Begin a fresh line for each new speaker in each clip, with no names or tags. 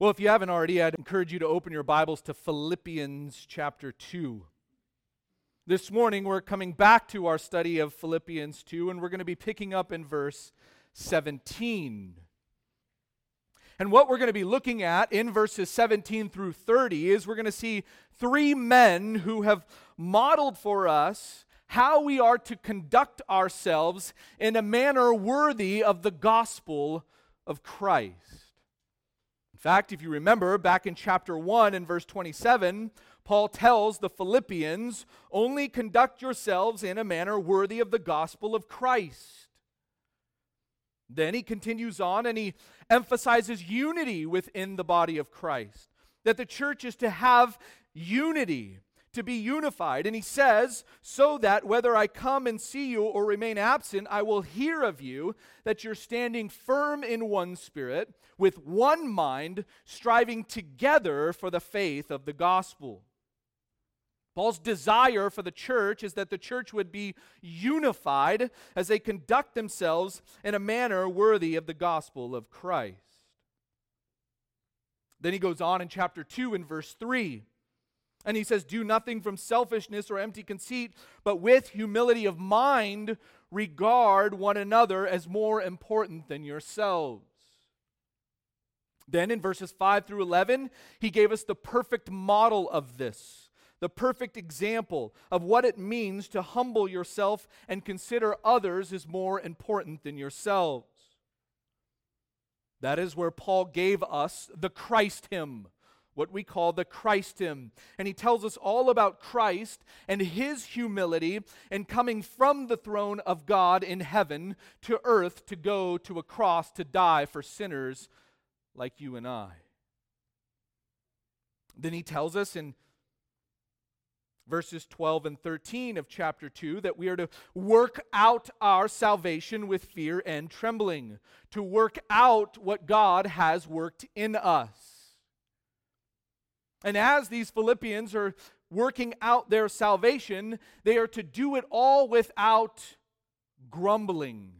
Well, if you haven't already, I'd encourage you to open your Bibles to Philippians chapter 2. This morning, we're coming back to our study of Philippians 2, and we're going to be picking up in verse 17. And what we're going to be looking at in verses 17 through 30 is we're going to see three men who have modeled for us how we are to conduct ourselves in a manner worthy of the gospel of Christ fact, if you remember back in chapter 1 and verse 27, Paul tells the Philippians, only conduct yourselves in a manner worthy of the gospel of Christ. Then he continues on and he emphasizes unity within the body of Christ, that the church is to have unity to be unified. And he says, So that whether I come and see you or remain absent, I will hear of you that you're standing firm in one spirit, with one mind, striving together for the faith of the gospel. Paul's desire for the church is that the church would be unified as they conduct themselves in a manner worthy of the gospel of Christ. Then he goes on in chapter 2 in verse 3. And he says, Do nothing from selfishness or empty conceit, but with humility of mind, regard one another as more important than yourselves. Then in verses 5 through 11, he gave us the perfect model of this, the perfect example of what it means to humble yourself and consider others as more important than yourselves. That is where Paul gave us the Christ hymn what we call the Christ hymn. And he tells us all about Christ and his humility and coming from the throne of God in heaven to earth to go to a cross to die for sinners like you and I. Then he tells us in verses 12 and 13 of chapter 2 that we are to work out our salvation with fear and trembling, to work out what God has worked in us. And as these Philippians are working out their salvation, they are to do it all without grumbling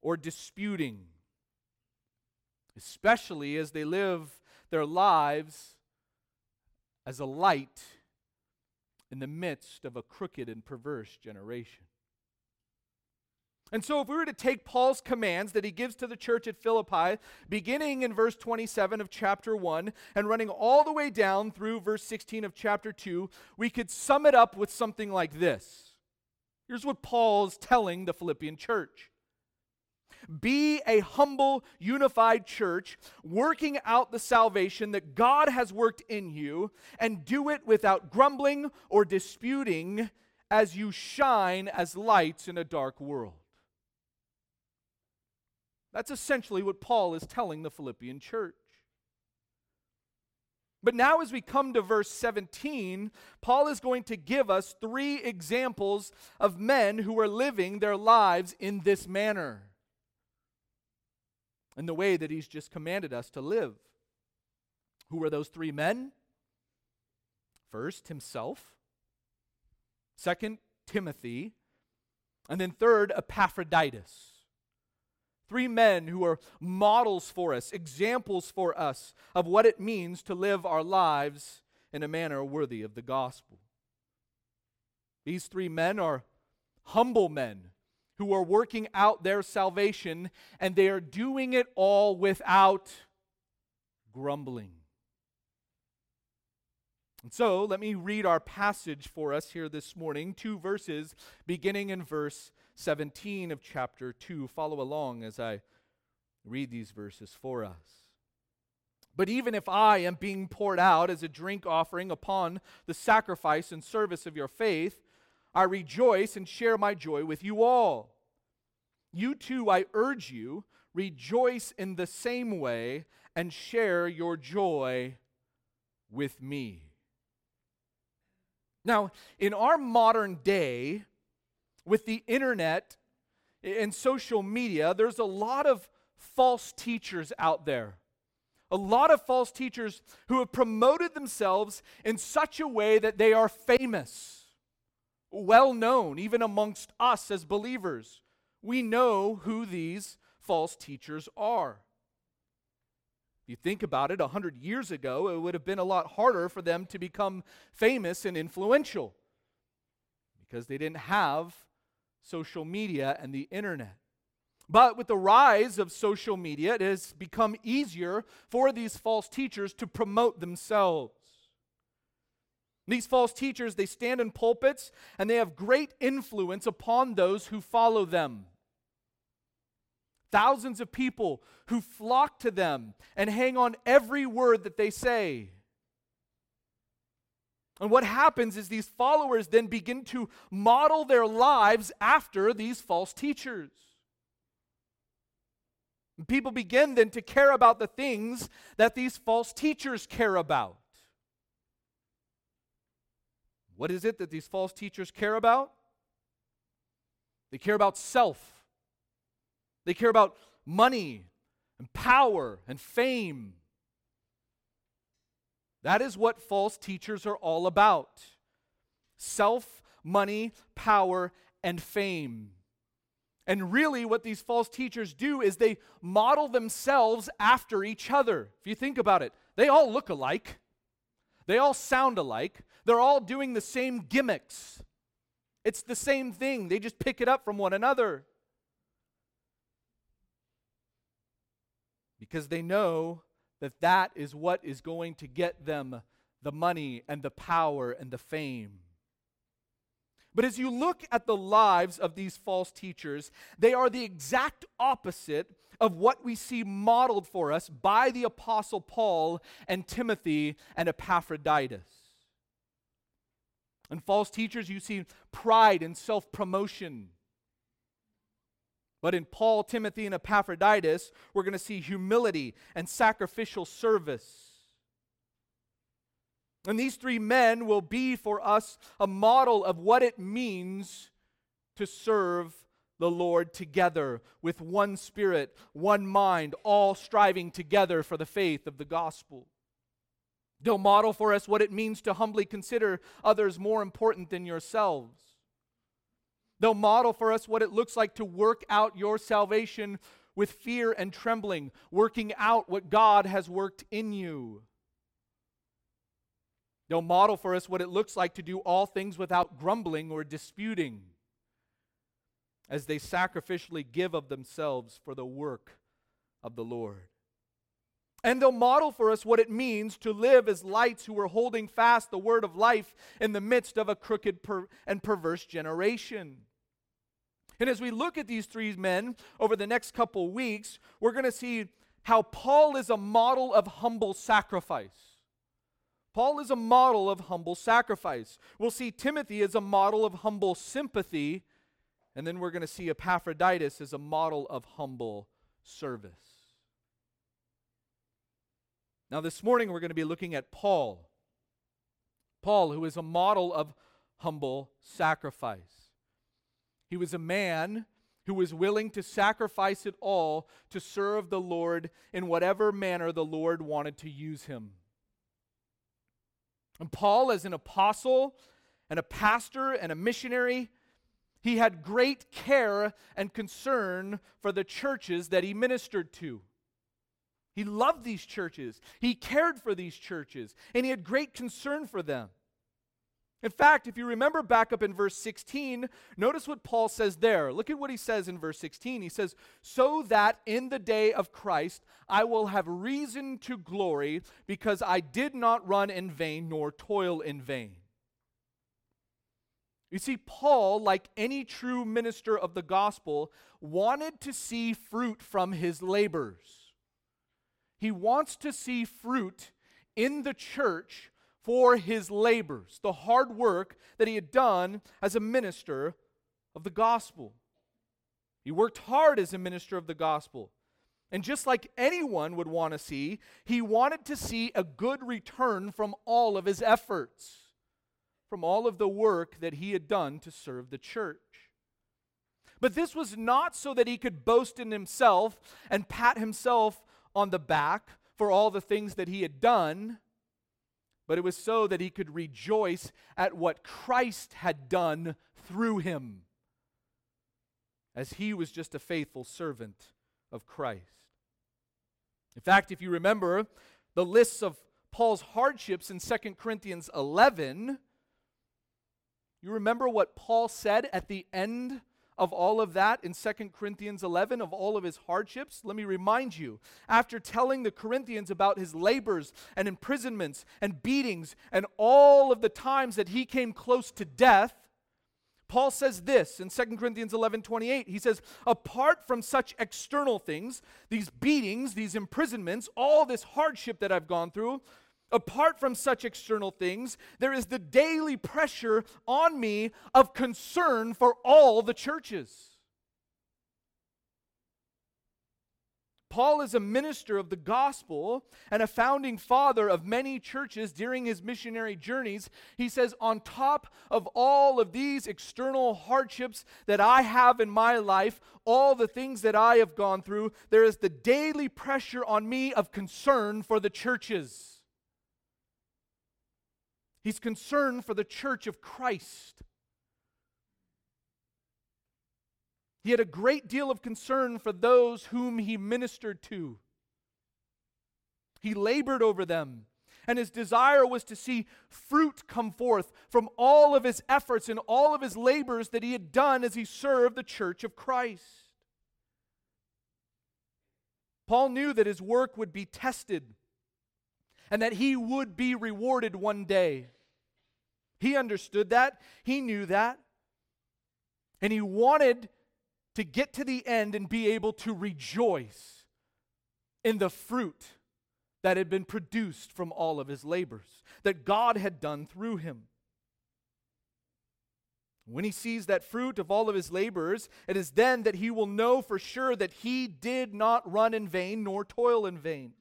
or disputing, especially as they live their lives as a light in the midst of a crooked and perverse generation. And so, if we were to take Paul's commands that he gives to the church at Philippi, beginning in verse 27 of chapter 1 and running all the way down through verse 16 of chapter 2, we could sum it up with something like this. Here's what Paul's telling the Philippian church Be a humble, unified church, working out the salvation that God has worked in you, and do it without grumbling or disputing as you shine as lights in a dark world. That's essentially what Paul is telling the Philippian church. But now, as we come to verse 17, Paul is going to give us three examples of men who are living their lives in this manner, in the way that he's just commanded us to live. Who are those three men? First, himself. Second, Timothy. And then third, Epaphroditus. Three men who are models for us, examples for us of what it means to live our lives in a manner worthy of the gospel. These three men are humble men who are working out their salvation, and they are doing it all without grumbling. And so, let me read our passage for us here this morning, two verses beginning in verse 17 of chapter 2. Follow along as I read these verses for us. But even if I am being poured out as a drink offering upon the sacrifice and service of your faith, I rejoice and share my joy with you all. You too, I urge you, rejoice in the same way and share your joy with me. Now, in our modern day, with the internet and social media, there's a lot of false teachers out there. A lot of false teachers who have promoted themselves in such a way that they are famous, well known, even amongst us as believers. We know who these false teachers are. you think about it, 100 years ago, it would have been a lot harder for them to become famous and influential because they didn't have social media and the internet. But with the rise of social media, it has become easier for these false teachers to promote themselves. These false teachers, they stand in pulpits and they have great influence upon those who follow them. Thousands of people who flock to them and hang on every word that they say. And what happens is these followers then begin to model their lives after these false teachers. People begin then to care about the things that these false teachers care about. What is it that these false teachers care about? They care about self, they care about money and power and fame. That is what false teachers are all about self, money, power, and fame. And really, what these false teachers do is they model themselves after each other. If you think about it, they all look alike, they all sound alike, they're all doing the same gimmicks. It's the same thing, they just pick it up from one another. Because they know that that is what is going to get them the money and the power and the fame. But as you look at the lives of these false teachers, they are the exact opposite of what we see modeled for us by the Apostle Paul and Timothy and Epaphroditus. In false teachers, you see pride and self promotion. But in Paul, Timothy, and Epaphroditus, we're going to see humility and sacrificial service. And these three men will be for us a model of what it means to serve the Lord together with one spirit, one mind, all striving together for the faith of the gospel. They'll model for us what it means to humbly consider others more important than yourselves. They'll model for us what it looks like to work out your salvation with fear and trembling, working out what God has worked in you. They'll model for us what it looks like to do all things without grumbling or disputing as they sacrificially give of themselves for the work of the Lord. And they'll model for us what it means to live as lights who are holding fast the word of life in the midst of a crooked per- and perverse generation. And as we look at these three men over the next couple weeks, we're going to see how Paul is a model of humble sacrifice. Paul is a model of humble sacrifice. We'll see Timothy as a model of humble sympathy, and then we're going to see Epaphroditus as a model of humble service. Now, this morning we're going to be looking at Paul. Paul, who is a model of humble sacrifice. He was a man who was willing to sacrifice it all to serve the Lord in whatever manner the Lord wanted to use him. And Paul, as an apostle and a pastor and a missionary, he had great care and concern for the churches that he ministered to. He loved these churches, he cared for these churches, and he had great concern for them. In fact, if you remember back up in verse 16, notice what Paul says there. Look at what he says in verse 16. He says, So that in the day of Christ I will have reason to glory, because I did not run in vain nor toil in vain. You see, Paul, like any true minister of the gospel, wanted to see fruit from his labors. He wants to see fruit in the church for his labors, the hard work that he had done as a minister of the gospel. He worked hard as a minister of the gospel. And just like anyone would want to see, he wanted to see a good return from all of his efforts, from all of the work that he had done to serve the church. But this was not so that he could boast in himself and pat himself on the back for all the things that he had done but it was so that he could rejoice at what Christ had done through him, as he was just a faithful servant of Christ. In fact, if you remember the lists of Paul's hardships in 2 Corinthians 11, you remember what Paul said at the end of all of that in 2 Corinthians 11, of all of his hardships? Let me remind you. After telling the Corinthians about his labors and imprisonments and beatings and all of the times that he came close to death, Paul says this in 2 Corinthians 11 28. He says, Apart from such external things, these beatings, these imprisonments, all this hardship that I've gone through, apart from such external things, there is the daily pressure on me of concern for all the churches. Paul is a minister of the gospel and a founding father of many churches during his missionary journeys. He says, On top of all of these external hardships that I have in my life, all the things that I have gone through, there is the daily pressure on me of concern for the churches. He's concerned for the church of Christ. He had a great deal of concern for those whom he ministered to. He labored over them, and his desire was to see fruit come forth from all of his efforts and all of his labors that he had done as he served the church of Christ. Paul knew that his work would be tested and that he would be rewarded one day. He understood that, he knew that, and he wanted to get to the end and be able to rejoice in the fruit that had been produced from all of his labors, that God had done through him. When he sees that fruit of all of his labors, it is then that he will know for sure that he did not run in vain nor toil in vain.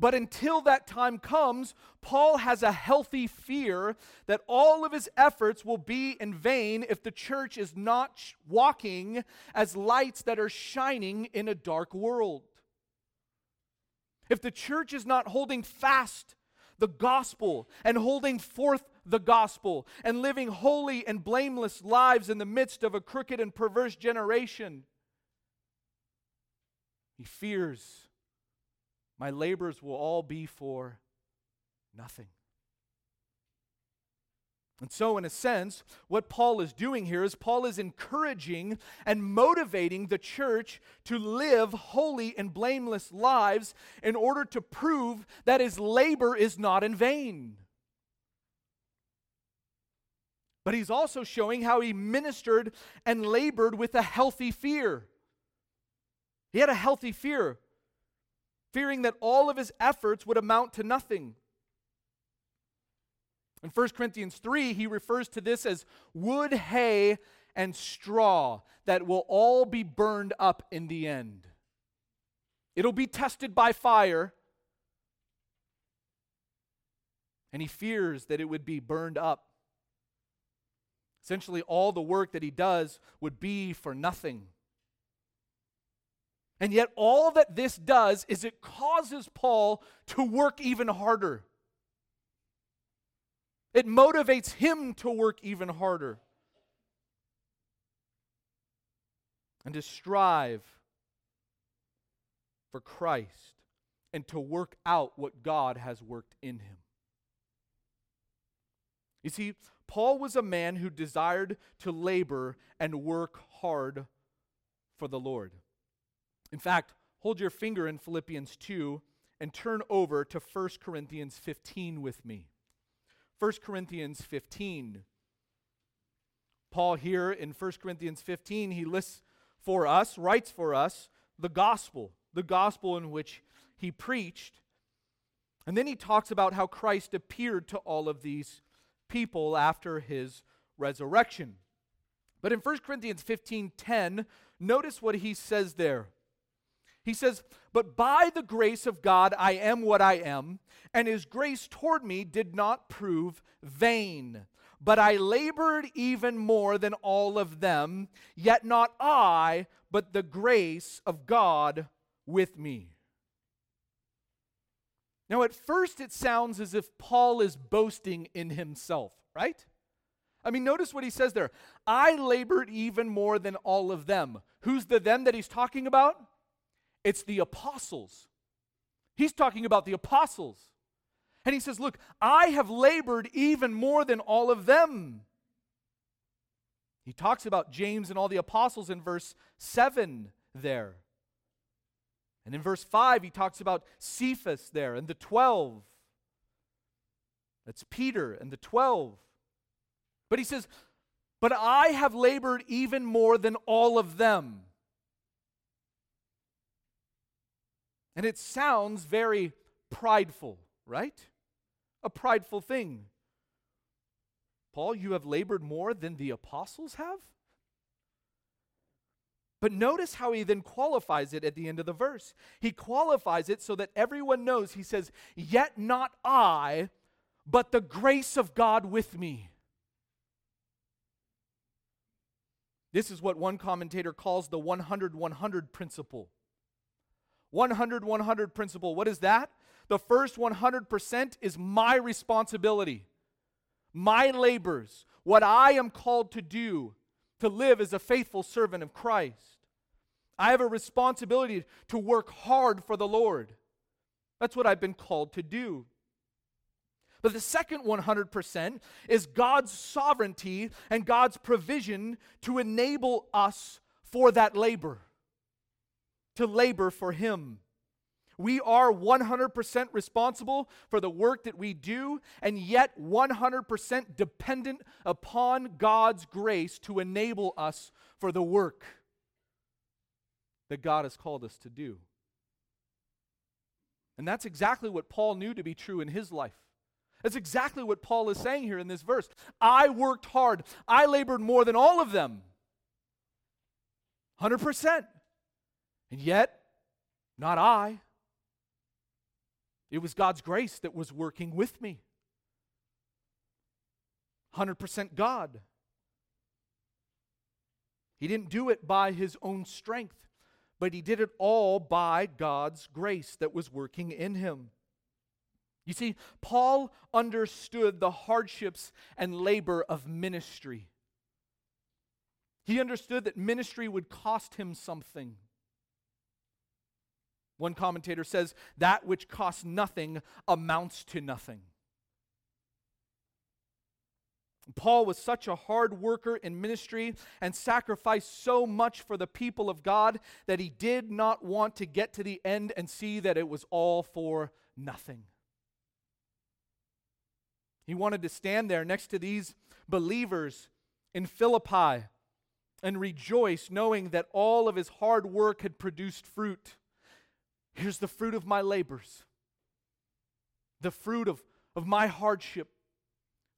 But until that time comes, Paul has a healthy fear that all of his efforts will be in vain if the church is not walking as lights that are shining in a dark world. If the church is not holding fast the gospel and holding forth the gospel and living holy and blameless lives in the midst of a crooked and perverse generation, he fears my labors will all be for nothing. And so, in a sense, what Paul is doing here is Paul is encouraging and motivating the church to live holy and blameless lives in order to prove that his labor is not in vain. But he's also showing how he ministered and labored with a healthy fear. He had a healthy fear fearing that all of his efforts would amount to nothing. In 1 Corinthians 3, he refers to this as wood, hay, and straw that will all be burned up in the end. It'll be tested by fire. And he fears that it would be burned up. Essentially, all the work that he does would be for nothing. And yet, all that this does is it causes Paul to work even harder. It motivates him to work even harder and to strive for Christ and to work out what God has worked in him. You see, Paul was a man who desired to labor and work hard for the Lord. In fact, hold your finger in Philippians 2 and turn over to 1 Corinthians 15 with me. 1 Corinthians 15. Paul here in 1 Corinthians 15, he lists for us, writes for us, the gospel, the gospel in which he preached. And then he talks about how Christ appeared to all of these people after his resurrection. But in 1 Corinthians 15:10, notice what he says there. He says, But by the grace of God I am what I am, and his grace toward me did not prove vain. But I labored even more than all of them, yet not I, but the grace of God with me. Now, at first, it sounds as if Paul is boasting in himself, right? I mean, notice what he says there. I labored even more than all of them. Who's the them that he's talking about? It's the apostles. He's talking about the apostles. And he says, Look, I have labored even more than all of them. He talks about James and all the apostles in verse 7 there. And in verse 5, he talks about Cephas there and the 12. That's Peter and the 12. But he says, But I have labored even more than all of them. And it sounds very prideful, right? A prideful thing. Paul, you have labored more than the apostles have? But notice how he then qualifies it at the end of the verse. He qualifies it so that everyone knows. He says, Yet not I, but the grace of God with me. This is what one commentator calls the 100 100 principle. 100 100 principle. What is that? The first 100% is my responsibility, my labors, what I am called to do to live as a faithful servant of Christ. I have a responsibility to work hard for the Lord. That's what I've been called to do. But the second 100% is God's sovereignty and God's provision to enable us for that labor, to labor for Him. We are 100% responsible for the work that we do, and yet 100% dependent upon God's grace to enable us for the work that God has called us to do. And that's exactly what Paul knew to be true in his life. That's exactly what Paul is saying here in this verse. I worked hard, I labored more than all of them. 100%. And yet, not I. It was God's grace that was working with me. 100% God. He didn't do it by his own strength, but he did it all by God's grace that was working in him. You see, Paul understood the hardships and labor of ministry. He understood that ministry would cost him something. One commentator says, That which costs nothing amounts to nothing. Paul was such a hard worker in ministry and sacrificed so much for the people of God that he did not want to get to the end and see that it was all for nothing. He wanted to stand there next to these believers in Philippi and rejoice, knowing that all of his hard work had produced fruit. Here's the fruit of my labors, the fruit of, of my hardship,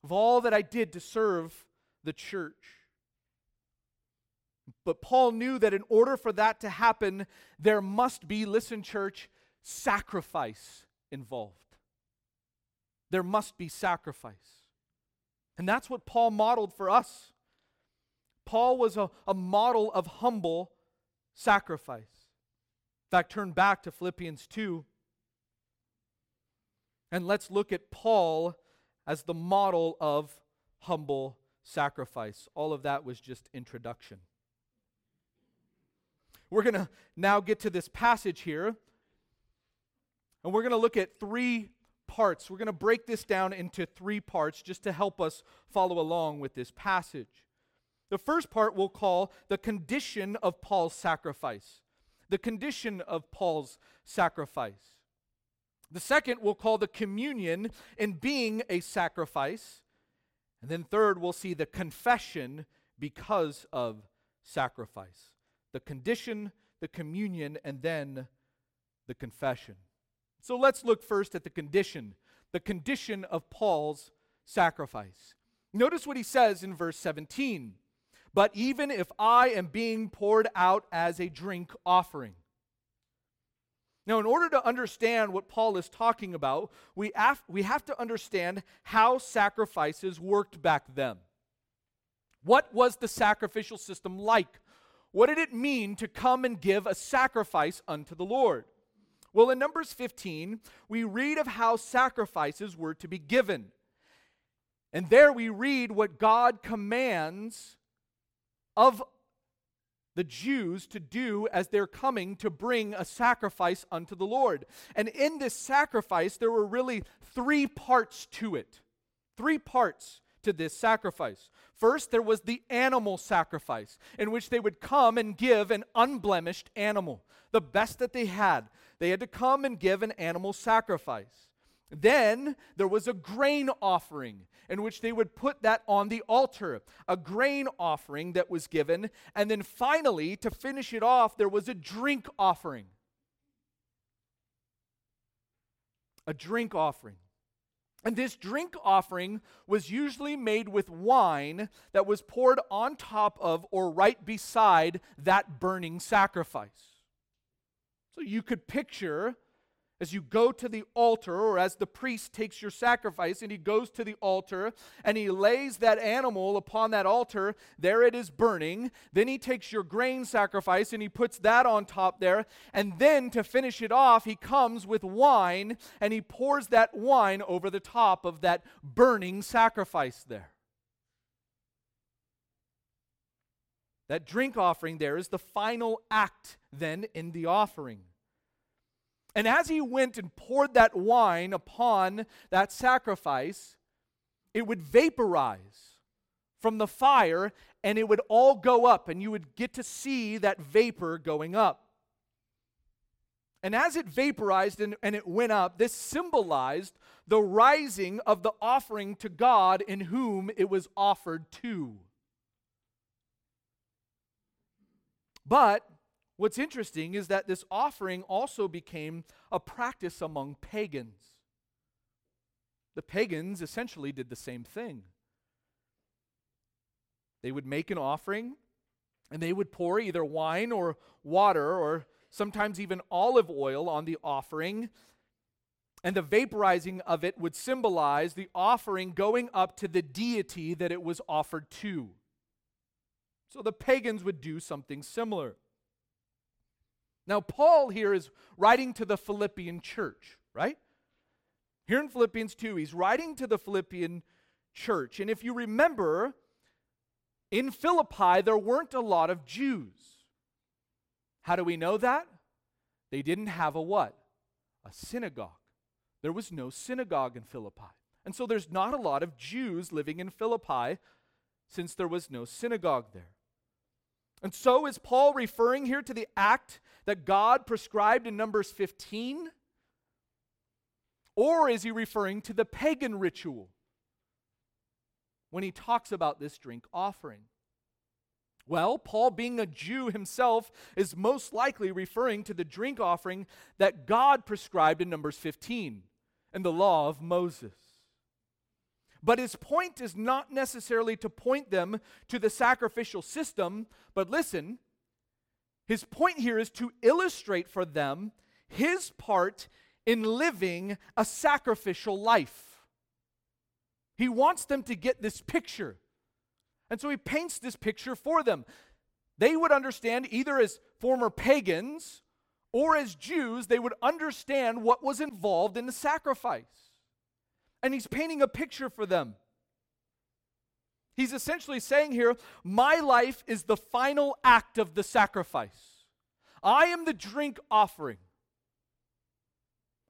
of all that I did to serve the church. But Paul knew that in order for that to happen, there must be, listen, church, sacrifice involved. There must be sacrifice. And that's what Paul modeled for us. Paul was a, a model of humble sacrifice. Fact, turn back to Philippians 2 and let's look at Paul as the model of humble sacrifice. All of that was just introduction. We're going to now get to this passage here, and we're going to look at three parts. We're going to break this down into three parts just to help us follow along with this passage. The first part we'll call the condition of Paul's sacrifice. The condition of Paul's sacrifice. The second we'll call the communion in being a sacrifice. And then third, we'll see the confession because of sacrifice. The condition, the communion, and then the confession. So let's look first at the condition, the condition of Paul's sacrifice. Notice what he says in verse 17. But even if I am being poured out as a drink offering. Now, in order to understand what Paul is talking about, we have, we have to understand how sacrifices worked back then. What was the sacrificial system like? What did it mean to come and give a sacrifice unto the Lord? Well, in Numbers 15, we read of how sacrifices were to be given. And there we read what God commands of the Jews to do as they're coming to bring a sacrifice unto the Lord. And in this sacrifice, there were really three parts to it. Three parts to this sacrifice. First, there was the animal sacrifice, in which they would come and give an unblemished animal, the best that they had. They had to come and give an animal sacrifice. Then there was a grain offering in which they would put that on the altar, a grain offering that was given. And then finally, to finish it off, there was a drink offering. A drink offering. And this drink offering was usually made with wine that was poured on top of or right beside that burning sacrifice. So you could picture as you go to the altar, or as the priest takes your sacrifice and he goes to the altar and he lays that animal upon that altar, there it is burning. Then he takes your grain sacrifice and he puts that on top there. And then to finish it off, he comes with wine and he pours that wine over the top of that burning sacrifice there. That drink offering there is the final act then in the offering. And as he went and poured that wine upon that sacrifice, it would vaporize from the fire and it would all go up, and you would get to see that vapor going up. And as it vaporized and, and it went up, this symbolized the rising of the offering to God in whom it was offered to. But What's interesting is that this offering also became a practice among pagans. The pagans essentially did the same thing. They would make an offering and they would pour either wine or water or sometimes even olive oil on the offering. And the vaporizing of it would symbolize the offering going up to the deity that it was offered to. So the pagans would do something similar. Now, Paul here is writing to the Philippian church, right? Here in Philippians 2, he's writing to the Philippian church. And if you remember, in Philippi, there weren't a lot of Jews. How do we know that? They didn't have a what? A synagogue. There was no synagogue in Philippi. And so there's not a lot of Jews living in Philippi since there was no synagogue there. And so is Paul referring here to the act that God prescribed in Numbers 15? Or is he referring to the pagan ritual when he talks about this drink offering? Well, Paul, being a Jew himself, is most likely referring to the drink offering that God prescribed in Numbers 15 and the law of Moses. But his point is not necessarily to point them to the sacrificial system, but listen, his point here is to illustrate for them his part in living a sacrificial life. He wants them to get this picture. And so he paints this picture for them. They would understand either as former pagans or as Jews, they would understand what was involved in the sacrifice. And he's painting a picture for them. He's essentially saying here, My life is the final act of the sacrifice. I am the drink offering.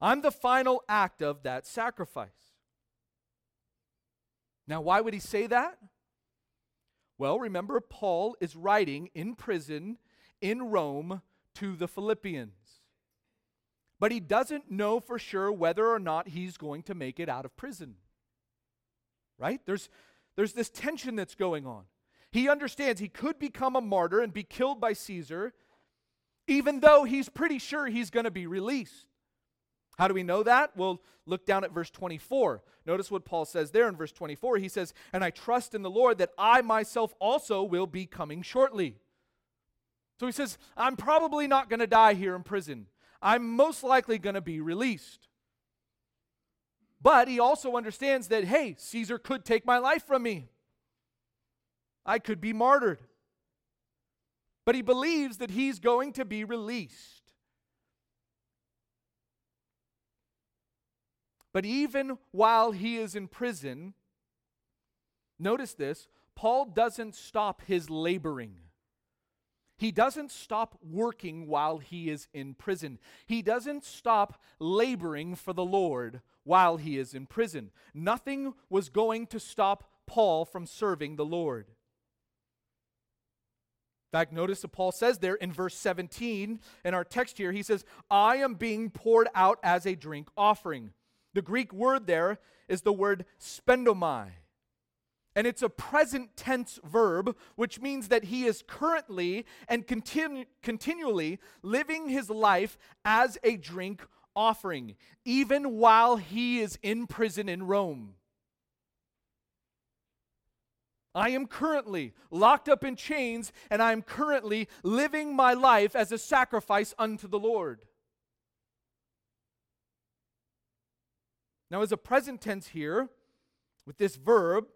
I'm the final act of that sacrifice. Now, why would he say that? Well, remember, Paul is writing in prison in Rome to the Philippians. But he doesn't know for sure whether or not he's going to make it out of prison. Right? There's, there's this tension that's going on. He understands he could become a martyr and be killed by Caesar, even though he's pretty sure he's going to be released. How do we know that? Well, look down at verse 24. Notice what Paul says there in verse 24. He says, And I trust in the Lord that I myself also will be coming shortly. So he says, I'm probably not going to die here in prison. I'm most likely going to be released. But he also understands that, hey, Caesar could take my life from me. I could be martyred. But he believes that he's going to be released. But even while he is in prison, notice this Paul doesn't stop his laboring. He doesn't stop working while he is in prison. He doesn't stop laboring for the Lord while he is in prison. Nothing was going to stop Paul from serving the Lord. In fact, notice that Paul says there in verse 17 in our text here, he says, I am being poured out as a drink offering. The Greek word there is the word spendomai. And it's a present tense verb, which means that he is currently and continu- continually living his life as a drink offering, even while he is in prison in Rome. I am currently locked up in chains, and I am currently living my life as a sacrifice unto the Lord. Now, as a present tense here, with this verb,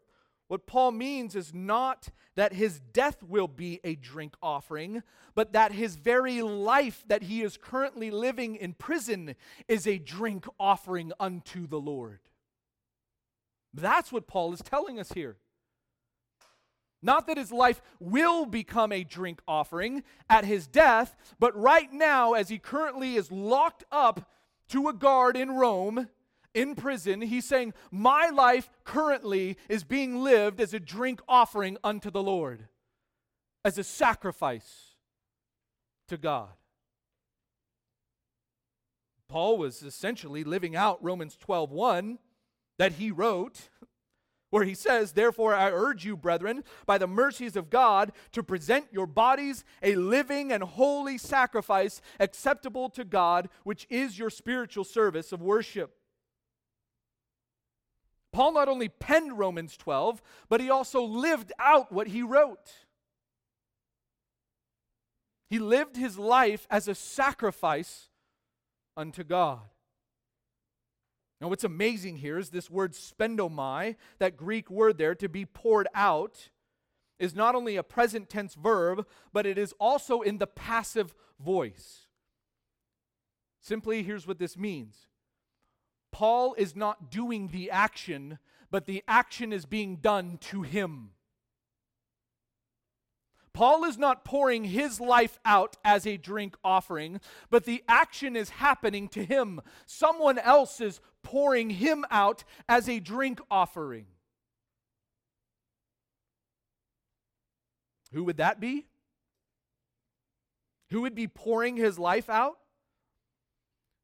what Paul means is not that his death will be a drink offering, but that his very life that he is currently living in prison is a drink offering unto the Lord. That's what Paul is telling us here. Not that his life will become a drink offering at his death, but right now, as he currently is locked up to a guard in Rome, in prison, he's saying, My life currently is being lived as a drink offering unto the Lord, as a sacrifice to God. Paul was essentially living out Romans 12:1 that he wrote where he says, Therefore, I urge you, brethren, by the mercies of God, to present your bodies a living and holy sacrifice acceptable to God, which is your spiritual service of worship. Paul not only penned Romans 12, but he also lived out what he wrote. He lived his life as a sacrifice unto God. Now, what's amazing here is this word spendomai, that Greek word there, to be poured out, is not only a present tense verb, but it is also in the passive voice. Simply, here's what this means Paul is not doing the action, but the action is being done to him. Paul is not pouring his life out as a drink offering, but the action is happening to him. Someone else is pouring him out as a drink offering. Who would that be? Who would be pouring his life out?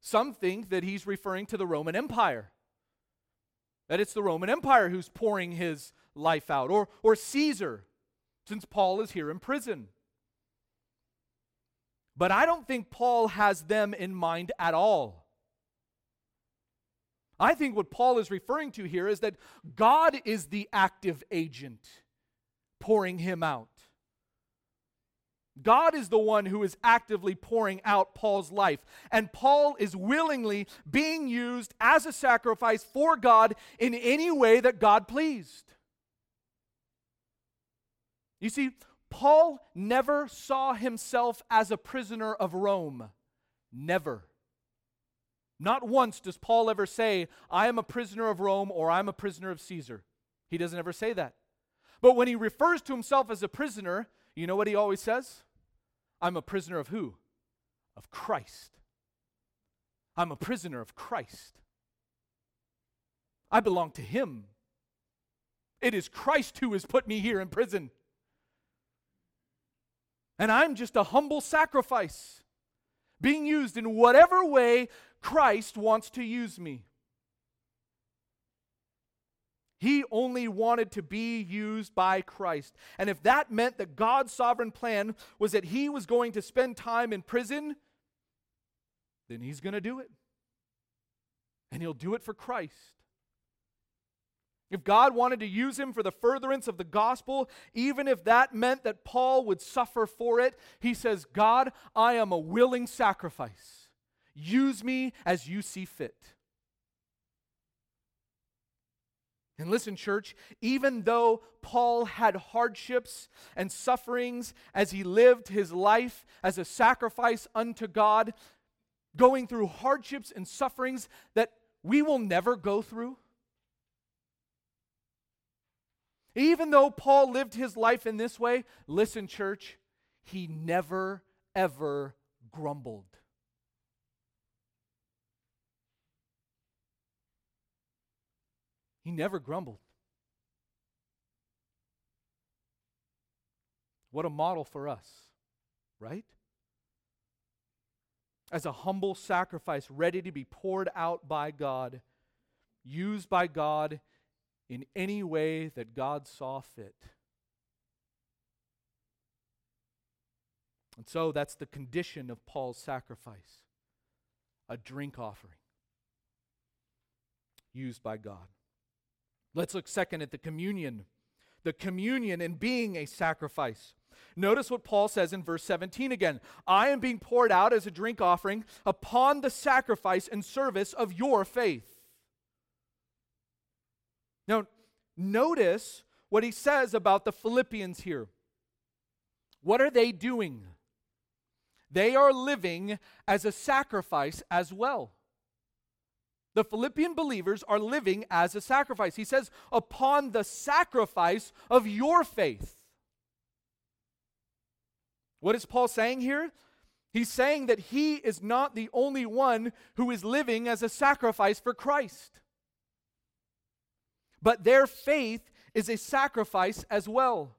Some think that he's referring to the Roman Empire, that it's the Roman Empire who's pouring his life out, or, or Caesar, since Paul is here in prison. But I don't think Paul has them in mind at all. I think what Paul is referring to here is that God is the active agent pouring him out. God is the one who is actively pouring out Paul's life. And Paul is willingly being used as a sacrifice for God in any way that God pleased. You see, Paul never saw himself as a prisoner of Rome. Never. Not once does Paul ever say, I am a prisoner of Rome or I'm a prisoner of Caesar. He doesn't ever say that. But when he refers to himself as a prisoner, you know what he always says? I'm a prisoner of who? Of Christ. I'm a prisoner of Christ. I belong to Him. It is Christ who has put me here in prison. And I'm just a humble sacrifice being used in whatever way Christ wants to use me. He only wanted to be used by Christ. And if that meant that God's sovereign plan was that he was going to spend time in prison, then he's going to do it. And he'll do it for Christ. If God wanted to use him for the furtherance of the gospel, even if that meant that Paul would suffer for it, he says, God, I am a willing sacrifice. Use me as you see fit. And listen, church, even though Paul had hardships and sufferings as he lived his life as a sacrifice unto God, going through hardships and sufferings that we will never go through, even though Paul lived his life in this way, listen, church, he never, ever grumbled. He never grumbled. What a model for us, right? As a humble sacrifice ready to be poured out by God, used by God in any way that God saw fit. And so that's the condition of Paul's sacrifice a drink offering used by God. Let's look second at the communion. The communion in being a sacrifice. Notice what Paul says in verse 17 again I am being poured out as a drink offering upon the sacrifice and service of your faith. Now, notice what he says about the Philippians here. What are they doing? They are living as a sacrifice as well. The Philippian believers are living as a sacrifice. He says, upon the sacrifice of your faith. What is Paul saying here? He's saying that he is not the only one who is living as a sacrifice for Christ. But their faith is a sacrifice as well.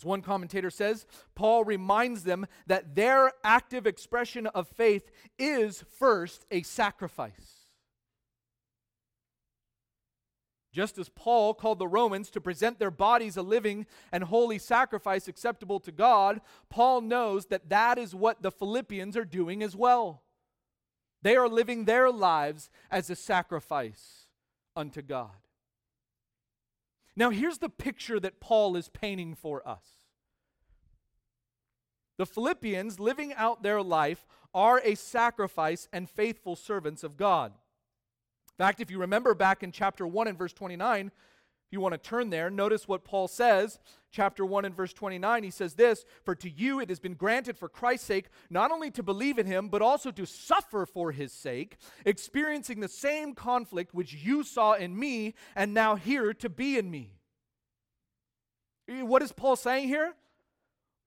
As one commentator says, Paul reminds them that their active expression of faith is first a sacrifice. Just as Paul called the Romans to present their bodies a living and holy sacrifice acceptable to God, Paul knows that that is what the Philippians are doing as well. They are living their lives as a sacrifice unto God. Now, here's the picture that Paul is painting for us. The Philippians, living out their life, are a sacrifice and faithful servants of God. In fact, if you remember back in chapter 1 and verse 29, if you want to turn there, notice what Paul says. Chapter 1 and verse 29, he says this For to you it has been granted for Christ's sake not only to believe in him, but also to suffer for his sake, experiencing the same conflict which you saw in me and now hear to be in me. What is Paul saying here?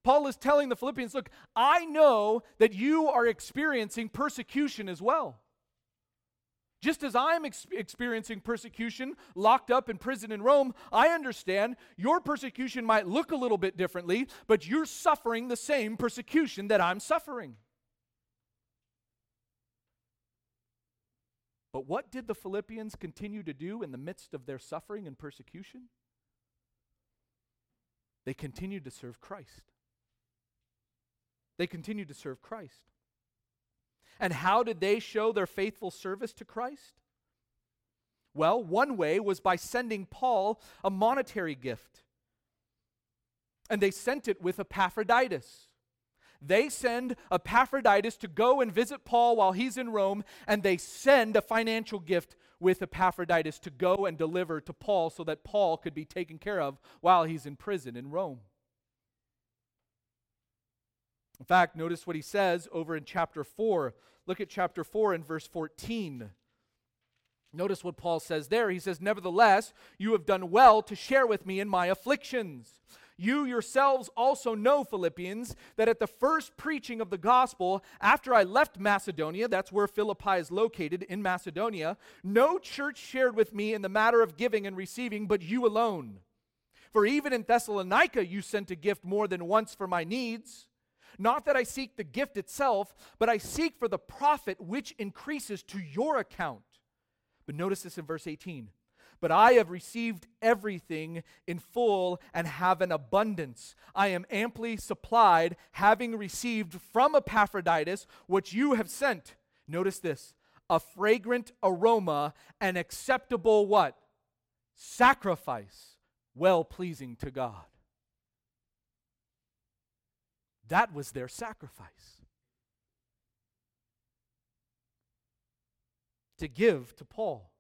Paul is telling the Philippians, look, I know that you are experiencing persecution as well. Just as I'm ex- experiencing persecution locked up in prison in Rome, I understand your persecution might look a little bit differently, but you're suffering the same persecution that I'm suffering. But what did the Philippians continue to do in the midst of their suffering and persecution? They continued to serve Christ. They continued to serve Christ. And how did they show their faithful service to Christ? Well, one way was by sending Paul a monetary gift. And they sent it with Epaphroditus. They send Epaphroditus to go and visit Paul while he's in Rome, and they send a financial gift with Epaphroditus to go and deliver to Paul so that Paul could be taken care of while he's in prison in Rome. In fact, notice what he says over in chapter 4. Look at chapter 4 and verse 14. Notice what Paul says there. He says, Nevertheless, you have done well to share with me in my afflictions. You yourselves also know, Philippians, that at the first preaching of the gospel, after I left Macedonia, that's where Philippi is located in Macedonia, no church shared with me in the matter of giving and receiving, but you alone. For even in Thessalonica, you sent a gift more than once for my needs. Not that I seek the gift itself, but I seek for the profit which increases to your account. But notice this in verse 18. But I have received everything in full and have an abundance. I am amply supplied, having received from Epaphroditus what you have sent. Notice this a fragrant aroma, an acceptable what? Sacrifice, well pleasing to God. That was their sacrifice. To give to Paul.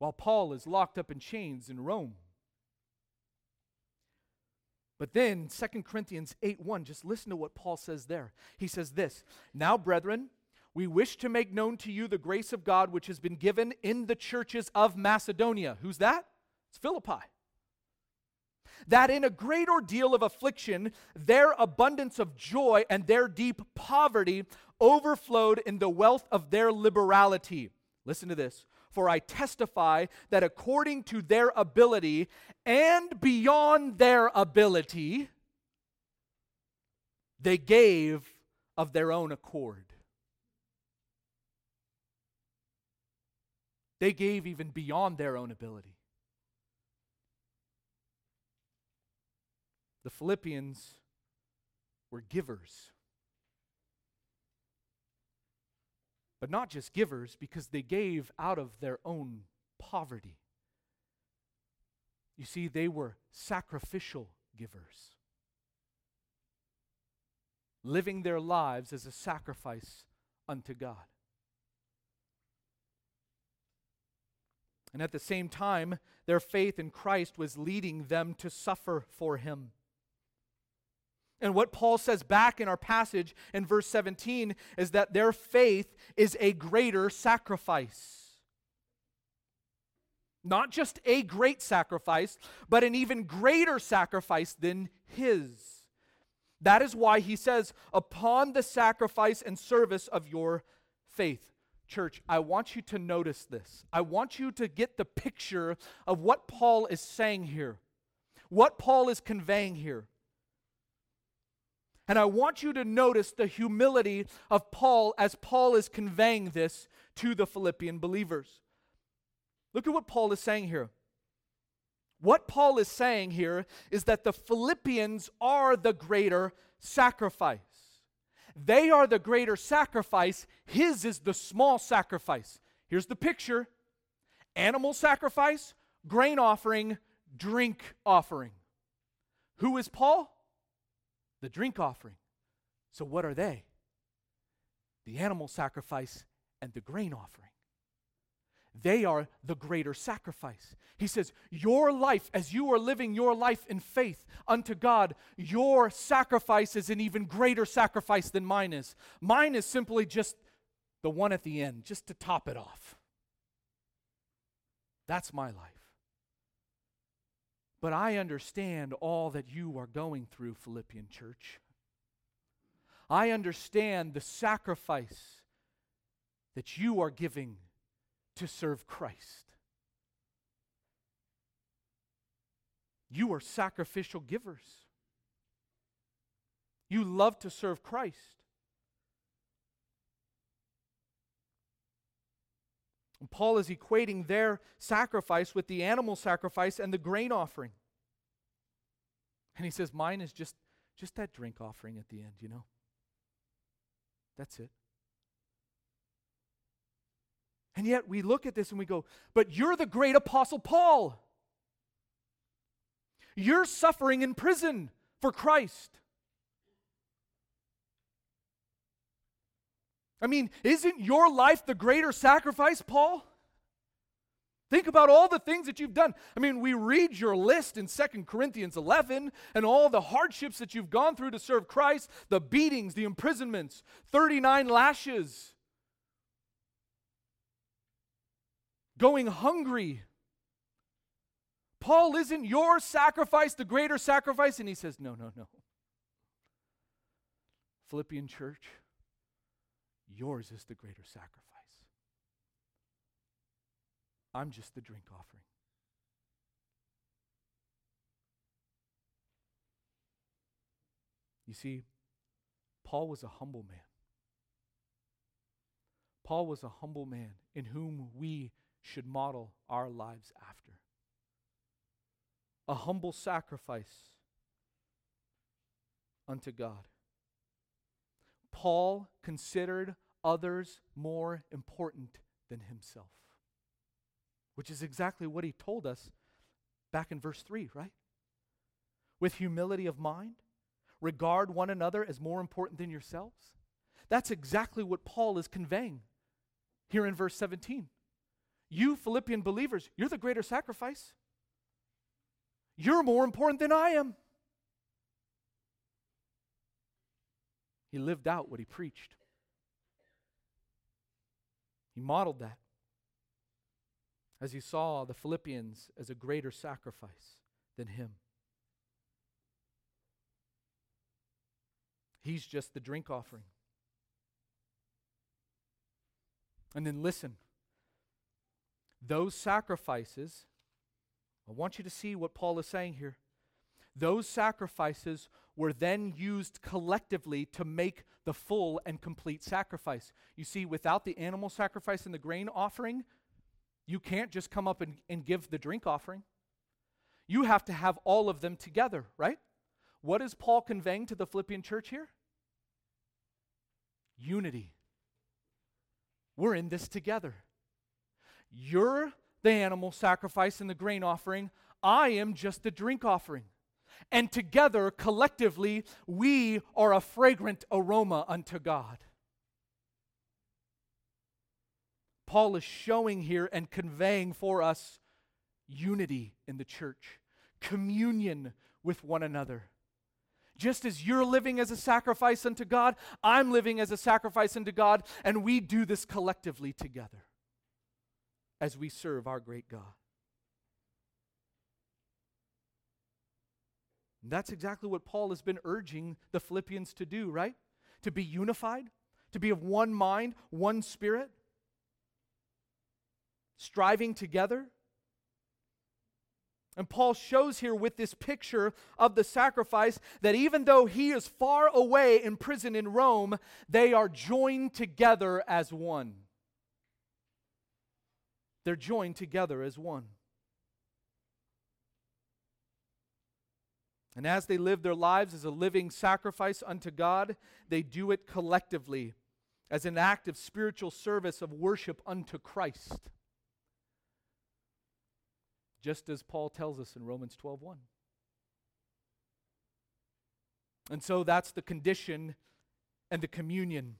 While Paul is locked up in chains in Rome. But then 2 Corinthians 8 1, just listen to what Paul says there. He says this Now, brethren, we wish to make known to you the grace of God which has been given in the churches of Macedonia. Who's that? It's Philippi. That in a great ordeal of affliction, their abundance of joy and their deep poverty overflowed in the wealth of their liberality. Listen to this. For I testify that according to their ability and beyond their ability, they gave of their own accord. They gave even beyond their own ability. The Philippians were givers. But not just givers, because they gave out of their own poverty. You see, they were sacrificial givers, living their lives as a sacrifice unto God. And at the same time, their faith in Christ was leading them to suffer for him. And what Paul says back in our passage in verse 17 is that their faith is a greater sacrifice. Not just a great sacrifice, but an even greater sacrifice than his. That is why he says, upon the sacrifice and service of your faith. Church, I want you to notice this. I want you to get the picture of what Paul is saying here, what Paul is conveying here. And I want you to notice the humility of Paul as Paul is conveying this to the Philippian believers. Look at what Paul is saying here. What Paul is saying here is that the Philippians are the greater sacrifice. They are the greater sacrifice, His is the small sacrifice. Here's the picture animal sacrifice, grain offering, drink offering. Who is Paul? The drink offering. So, what are they? The animal sacrifice and the grain offering. They are the greater sacrifice. He says, Your life, as you are living your life in faith unto God, your sacrifice is an even greater sacrifice than mine is. Mine is simply just the one at the end, just to top it off. That's my life. But I understand all that you are going through, Philippian church. I understand the sacrifice that you are giving to serve Christ. You are sacrificial givers. You love to serve Christ. Paul is equating their sacrifice with the animal sacrifice and the grain offering. And he says, Mine is just, just that drink offering at the end, you know? That's it. And yet we look at this and we go, but you're the great apostle Paul. You're suffering in prison for Christ. I mean, isn't your life the greater sacrifice, Paul? Think about all the things that you've done. I mean, we read your list in Second Corinthians 11 and all the hardships that you've gone through to serve Christ the beatings, the imprisonments, 39 lashes, going hungry. Paul, isn't your sacrifice the greater sacrifice? And he says, No, no, no. Philippian church, yours is the greater sacrifice. I'm just the drink offering. You see, Paul was a humble man. Paul was a humble man in whom we should model our lives after. A humble sacrifice unto God. Paul considered others more important than himself, which is exactly what he told us back in verse 3, right? With humility of mind, regard one another as more important than yourselves. That's exactly what Paul is conveying here in verse 17. You, Philippian believers, you're the greater sacrifice. You're more important than I am. He lived out what he preached. He modeled that as he saw the Philippians as a greater sacrifice than him. He's just the drink offering. And then listen those sacrifices, I want you to see what Paul is saying here. Those sacrifices were then used collectively to make the full and complete sacrifice. You see, without the animal sacrifice and the grain offering, you can't just come up and, and give the drink offering. You have to have all of them together, right? What is Paul conveying to the Philippian church here? Unity. We're in this together. You're the animal sacrifice and the grain offering. I am just the drink offering. And together, collectively, we are a fragrant aroma unto God. Paul is showing here and conveying for us unity in the church, communion with one another. Just as you're living as a sacrifice unto God, I'm living as a sacrifice unto God, and we do this collectively together as we serve our great God. That's exactly what Paul has been urging the Philippians to do, right? To be unified, to be of one mind, one spirit, striving together. And Paul shows here with this picture of the sacrifice that even though he is far away in prison in Rome, they are joined together as one. They're joined together as one. And as they live their lives as a living sacrifice unto God, they do it collectively as an act of spiritual service of worship unto Christ. Just as Paul tells us in Romans 12:1. And so that's the condition and the communion.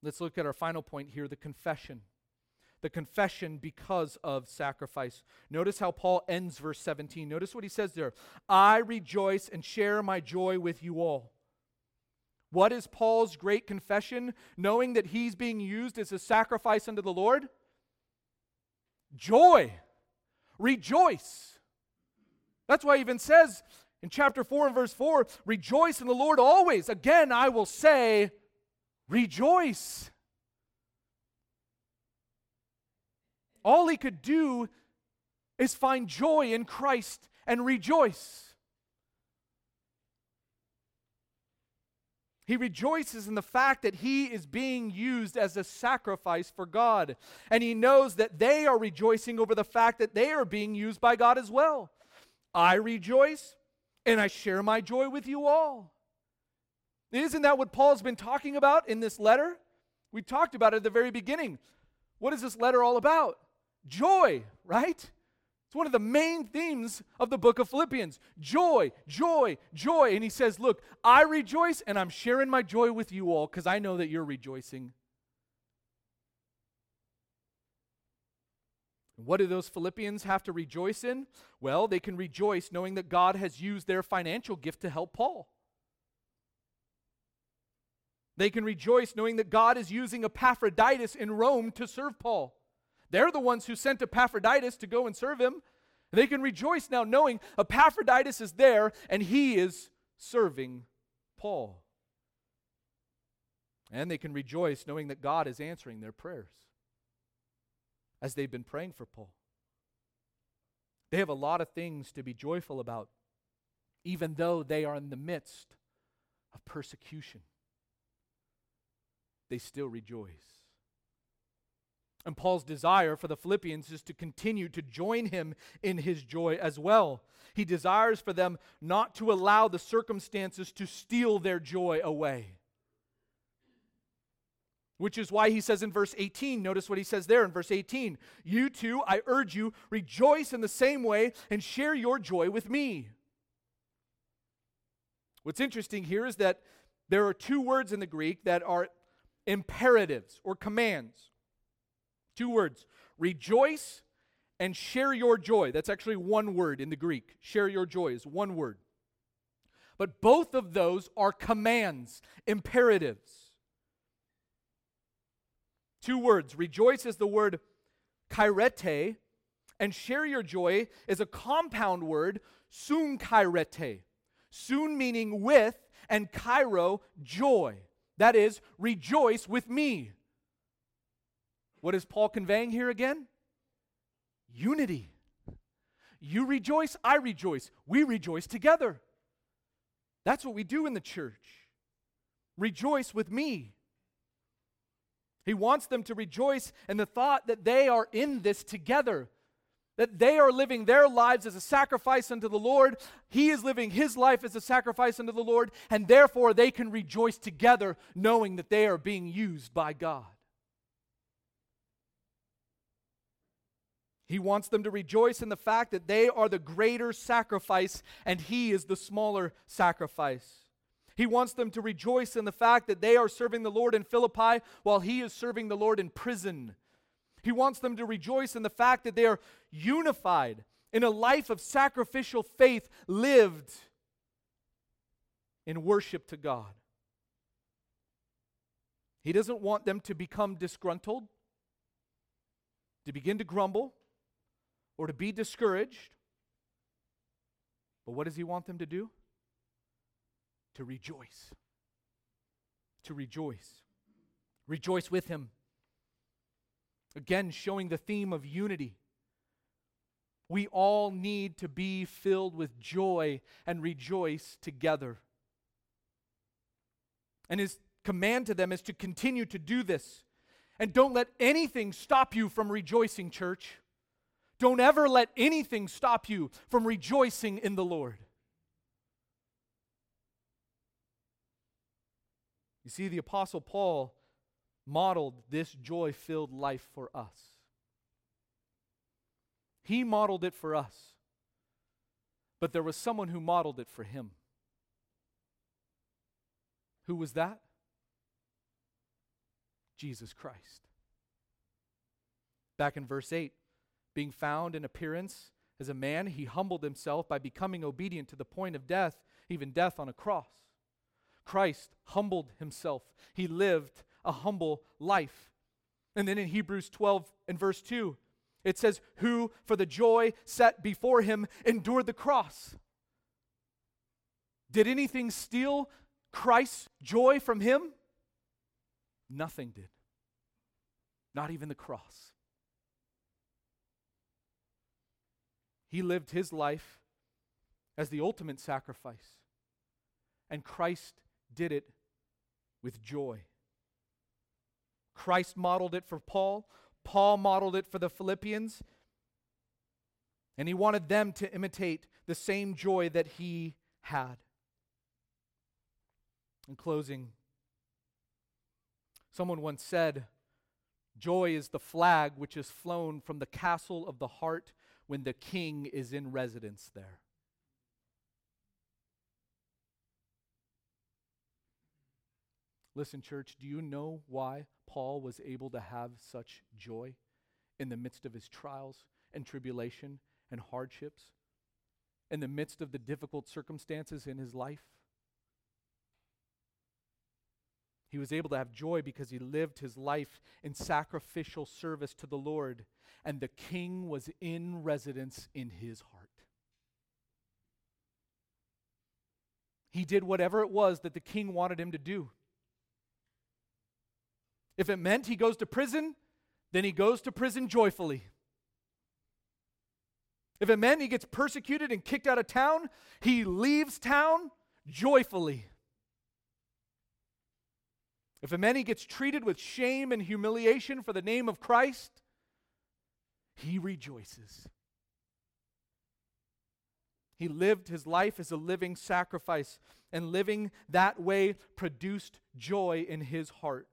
Let's look at our final point here, the confession the confession because of sacrifice. Notice how Paul ends verse 17. Notice what he says there I rejoice and share my joy with you all. What is Paul's great confession, knowing that he's being used as a sacrifice unto the Lord? Joy. Rejoice. That's why he even says in chapter 4 and verse 4 Rejoice in the Lord always. Again, I will say, Rejoice. All he could do is find joy in Christ and rejoice. He rejoices in the fact that he is being used as a sacrifice for God. And he knows that they are rejoicing over the fact that they are being used by God as well. I rejoice and I share my joy with you all. Isn't that what Paul's been talking about in this letter? We talked about it at the very beginning. What is this letter all about? Joy, right? It's one of the main themes of the book of Philippians joy, joy, joy. And he says, Look, I rejoice and I'm sharing my joy with you all because I know that you're rejoicing. What do those Philippians have to rejoice in? Well, they can rejoice knowing that God has used their financial gift to help Paul. They can rejoice knowing that God is using Epaphroditus in Rome to serve Paul. They're the ones who sent Epaphroditus to go and serve him. They can rejoice now knowing Epaphroditus is there and he is serving Paul. And they can rejoice knowing that God is answering their prayers as they've been praying for Paul. They have a lot of things to be joyful about, even though they are in the midst of persecution. They still rejoice. And Paul's desire for the Philippians is to continue to join him in his joy as well. He desires for them not to allow the circumstances to steal their joy away. Which is why he says in verse 18, notice what he says there in verse 18 You too, I urge you, rejoice in the same way and share your joy with me. What's interesting here is that there are two words in the Greek that are imperatives or commands. Two words rejoice and share your joy. That's actually one word in the Greek. Share your joy is one word. But both of those are commands, imperatives. Two words. Rejoice is the word kairete, and share your joy is a compound word, sun kairete. Sun meaning with, and kairo, joy. That is, rejoice with me. What is Paul conveying here again? Unity. You rejoice, I rejoice. We rejoice together. That's what we do in the church. Rejoice with me. He wants them to rejoice in the thought that they are in this together, that they are living their lives as a sacrifice unto the Lord. He is living his life as a sacrifice unto the Lord, and therefore they can rejoice together knowing that they are being used by God. He wants them to rejoice in the fact that they are the greater sacrifice and he is the smaller sacrifice. He wants them to rejoice in the fact that they are serving the Lord in Philippi while he is serving the Lord in prison. He wants them to rejoice in the fact that they are unified in a life of sacrificial faith lived in worship to God. He doesn't want them to become disgruntled, to begin to grumble, or to be discouraged. But what does he want them to do? To rejoice. To rejoice. Rejoice with him. Again, showing the theme of unity. We all need to be filled with joy and rejoice together. And his command to them is to continue to do this. And don't let anything stop you from rejoicing, church. Don't ever let anything stop you from rejoicing in the Lord. You see, the Apostle Paul modeled this joy filled life for us. He modeled it for us, but there was someone who modeled it for him. Who was that? Jesus Christ. Back in verse 8, being found in appearance as a man, he humbled himself by becoming obedient to the point of death, even death on a cross. Christ humbled himself. He lived a humble life. And then in Hebrews 12 and verse 2, it says, Who for the joy set before him endured the cross. Did anything steal Christ's joy from him? Nothing did. Not even the cross. He lived his life as the ultimate sacrifice. And Christ did it with joy. Christ modeled it for Paul. Paul modeled it for the Philippians. And he wanted them to imitate the same joy that he had. In closing, someone once said, Joy is the flag which is flown from the castle of the heart when the king is in residence there. Listen, church, do you know why Paul was able to have such joy in the midst of his trials and tribulation and hardships, in the midst of the difficult circumstances in his life? He was able to have joy because he lived his life in sacrificial service to the Lord, and the king was in residence in his heart. He did whatever it was that the king wanted him to do. If it meant he goes to prison, then he goes to prison joyfully. If it meant he gets persecuted and kicked out of town, he leaves town joyfully. If a man gets treated with shame and humiliation for the name of Christ, he rejoices. He lived his life as a living sacrifice, and living that way produced joy in his heart.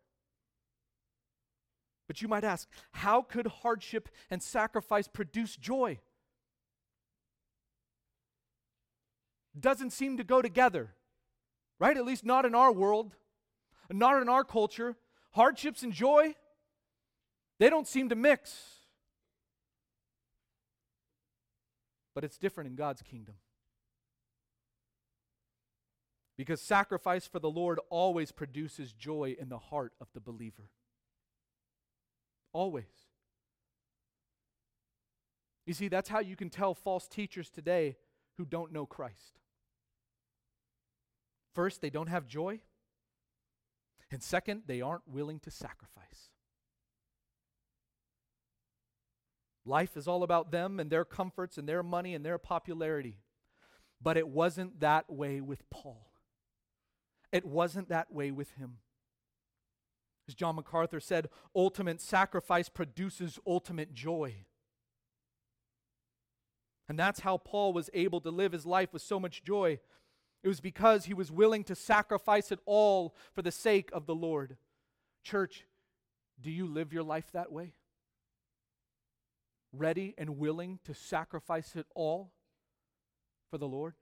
But you might ask, how could hardship and sacrifice produce joy? Doesn't seem to go together, right? At least not in our world not in our culture. Hardships and joy, they don't seem to mix. But it's different in God's kingdom. Because sacrifice for the Lord always produces joy in the heart of the believer. Always. You see, that's how you can tell false teachers today who don't know Christ. First, they don't have joy. And second, they aren't willing to sacrifice. Life is all about them and their comforts and their money and their popularity. But it wasn't that way with Paul. It wasn't that way with him. As John MacArthur said, ultimate sacrifice produces ultimate joy. And that's how Paul was able to live his life with so much joy. It was because he was willing to sacrifice it all for the sake of the Lord. Church, do you live your life that way? Ready and willing to sacrifice it all for the Lord?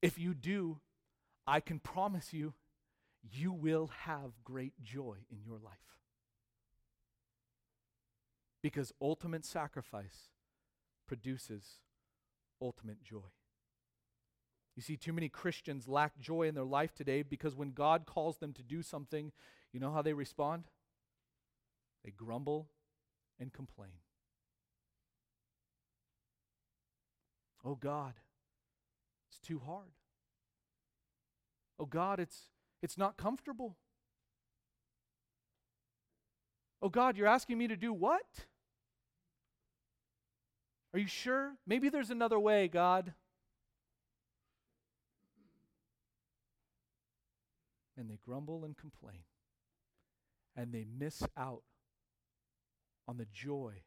If you do, I can promise you, you will have great joy in your life. Because ultimate sacrifice produces ultimate joy. You see, too many Christians lack joy in their life today because when God calls them to do something, you know how they respond? They grumble and complain. Oh God, it's too hard. Oh God, it's, it's not comfortable. Oh God, you're asking me to do what? Are you sure? Maybe there's another way, God. And they grumble and complain. And they miss out on the joy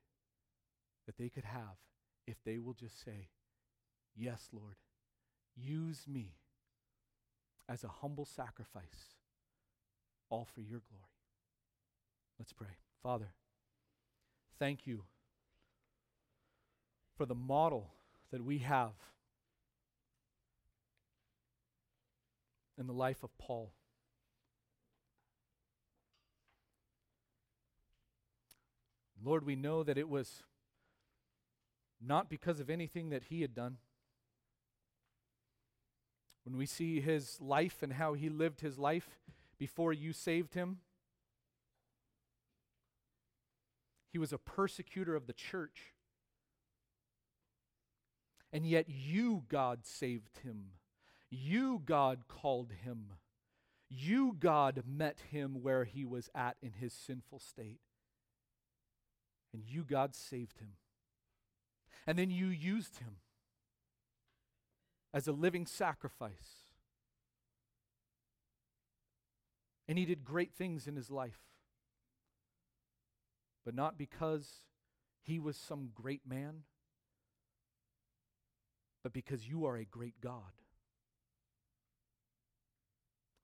that they could have if they will just say, Yes, Lord, use me as a humble sacrifice, all for your glory. Let's pray. Father, thank you for the model that we have in the life of Paul. Lord, we know that it was not because of anything that he had done. When we see his life and how he lived his life before you saved him, he was a persecutor of the church. And yet you, God, saved him. You, God, called him. You, God, met him where he was at in his sinful state. And you, God, saved him. And then you used him as a living sacrifice. And he did great things in his life. But not because he was some great man, but because you are a great God.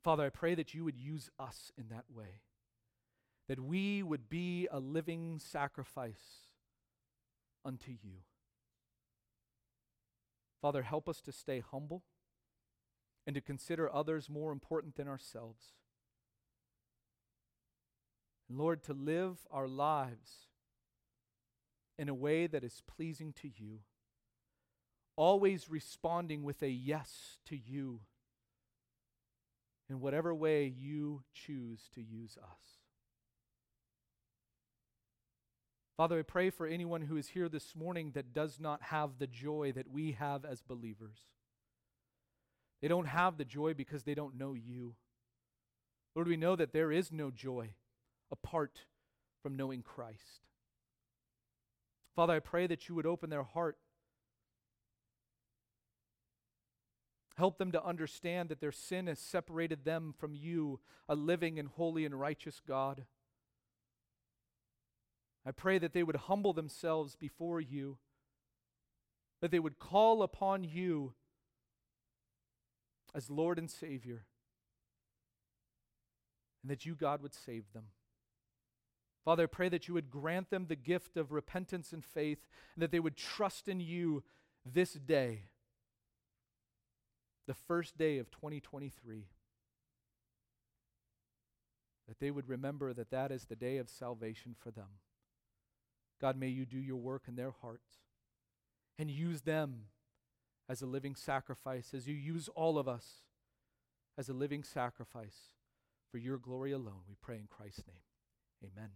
Father, I pray that you would use us in that way that we would be a living sacrifice unto you. Father, help us to stay humble and to consider others more important than ourselves. And Lord, to live our lives in a way that is pleasing to you, always responding with a yes to you in whatever way you choose to use us. Father, I pray for anyone who is here this morning that does not have the joy that we have as believers. They don't have the joy because they don't know you. Lord, we know that there is no joy apart from knowing Christ. Father, I pray that you would open their heart. Help them to understand that their sin has separated them from you, a living and holy and righteous God. I pray that they would humble themselves before you, that they would call upon you as Lord and Savior, and that you, God, would save them. Father, I pray that you would grant them the gift of repentance and faith, and that they would trust in you this day, the first day of 2023. That they would remember that that is the day of salvation for them. God, may you do your work in their hearts and use them as a living sacrifice, as you use all of us as a living sacrifice for your glory alone. We pray in Christ's name. Amen.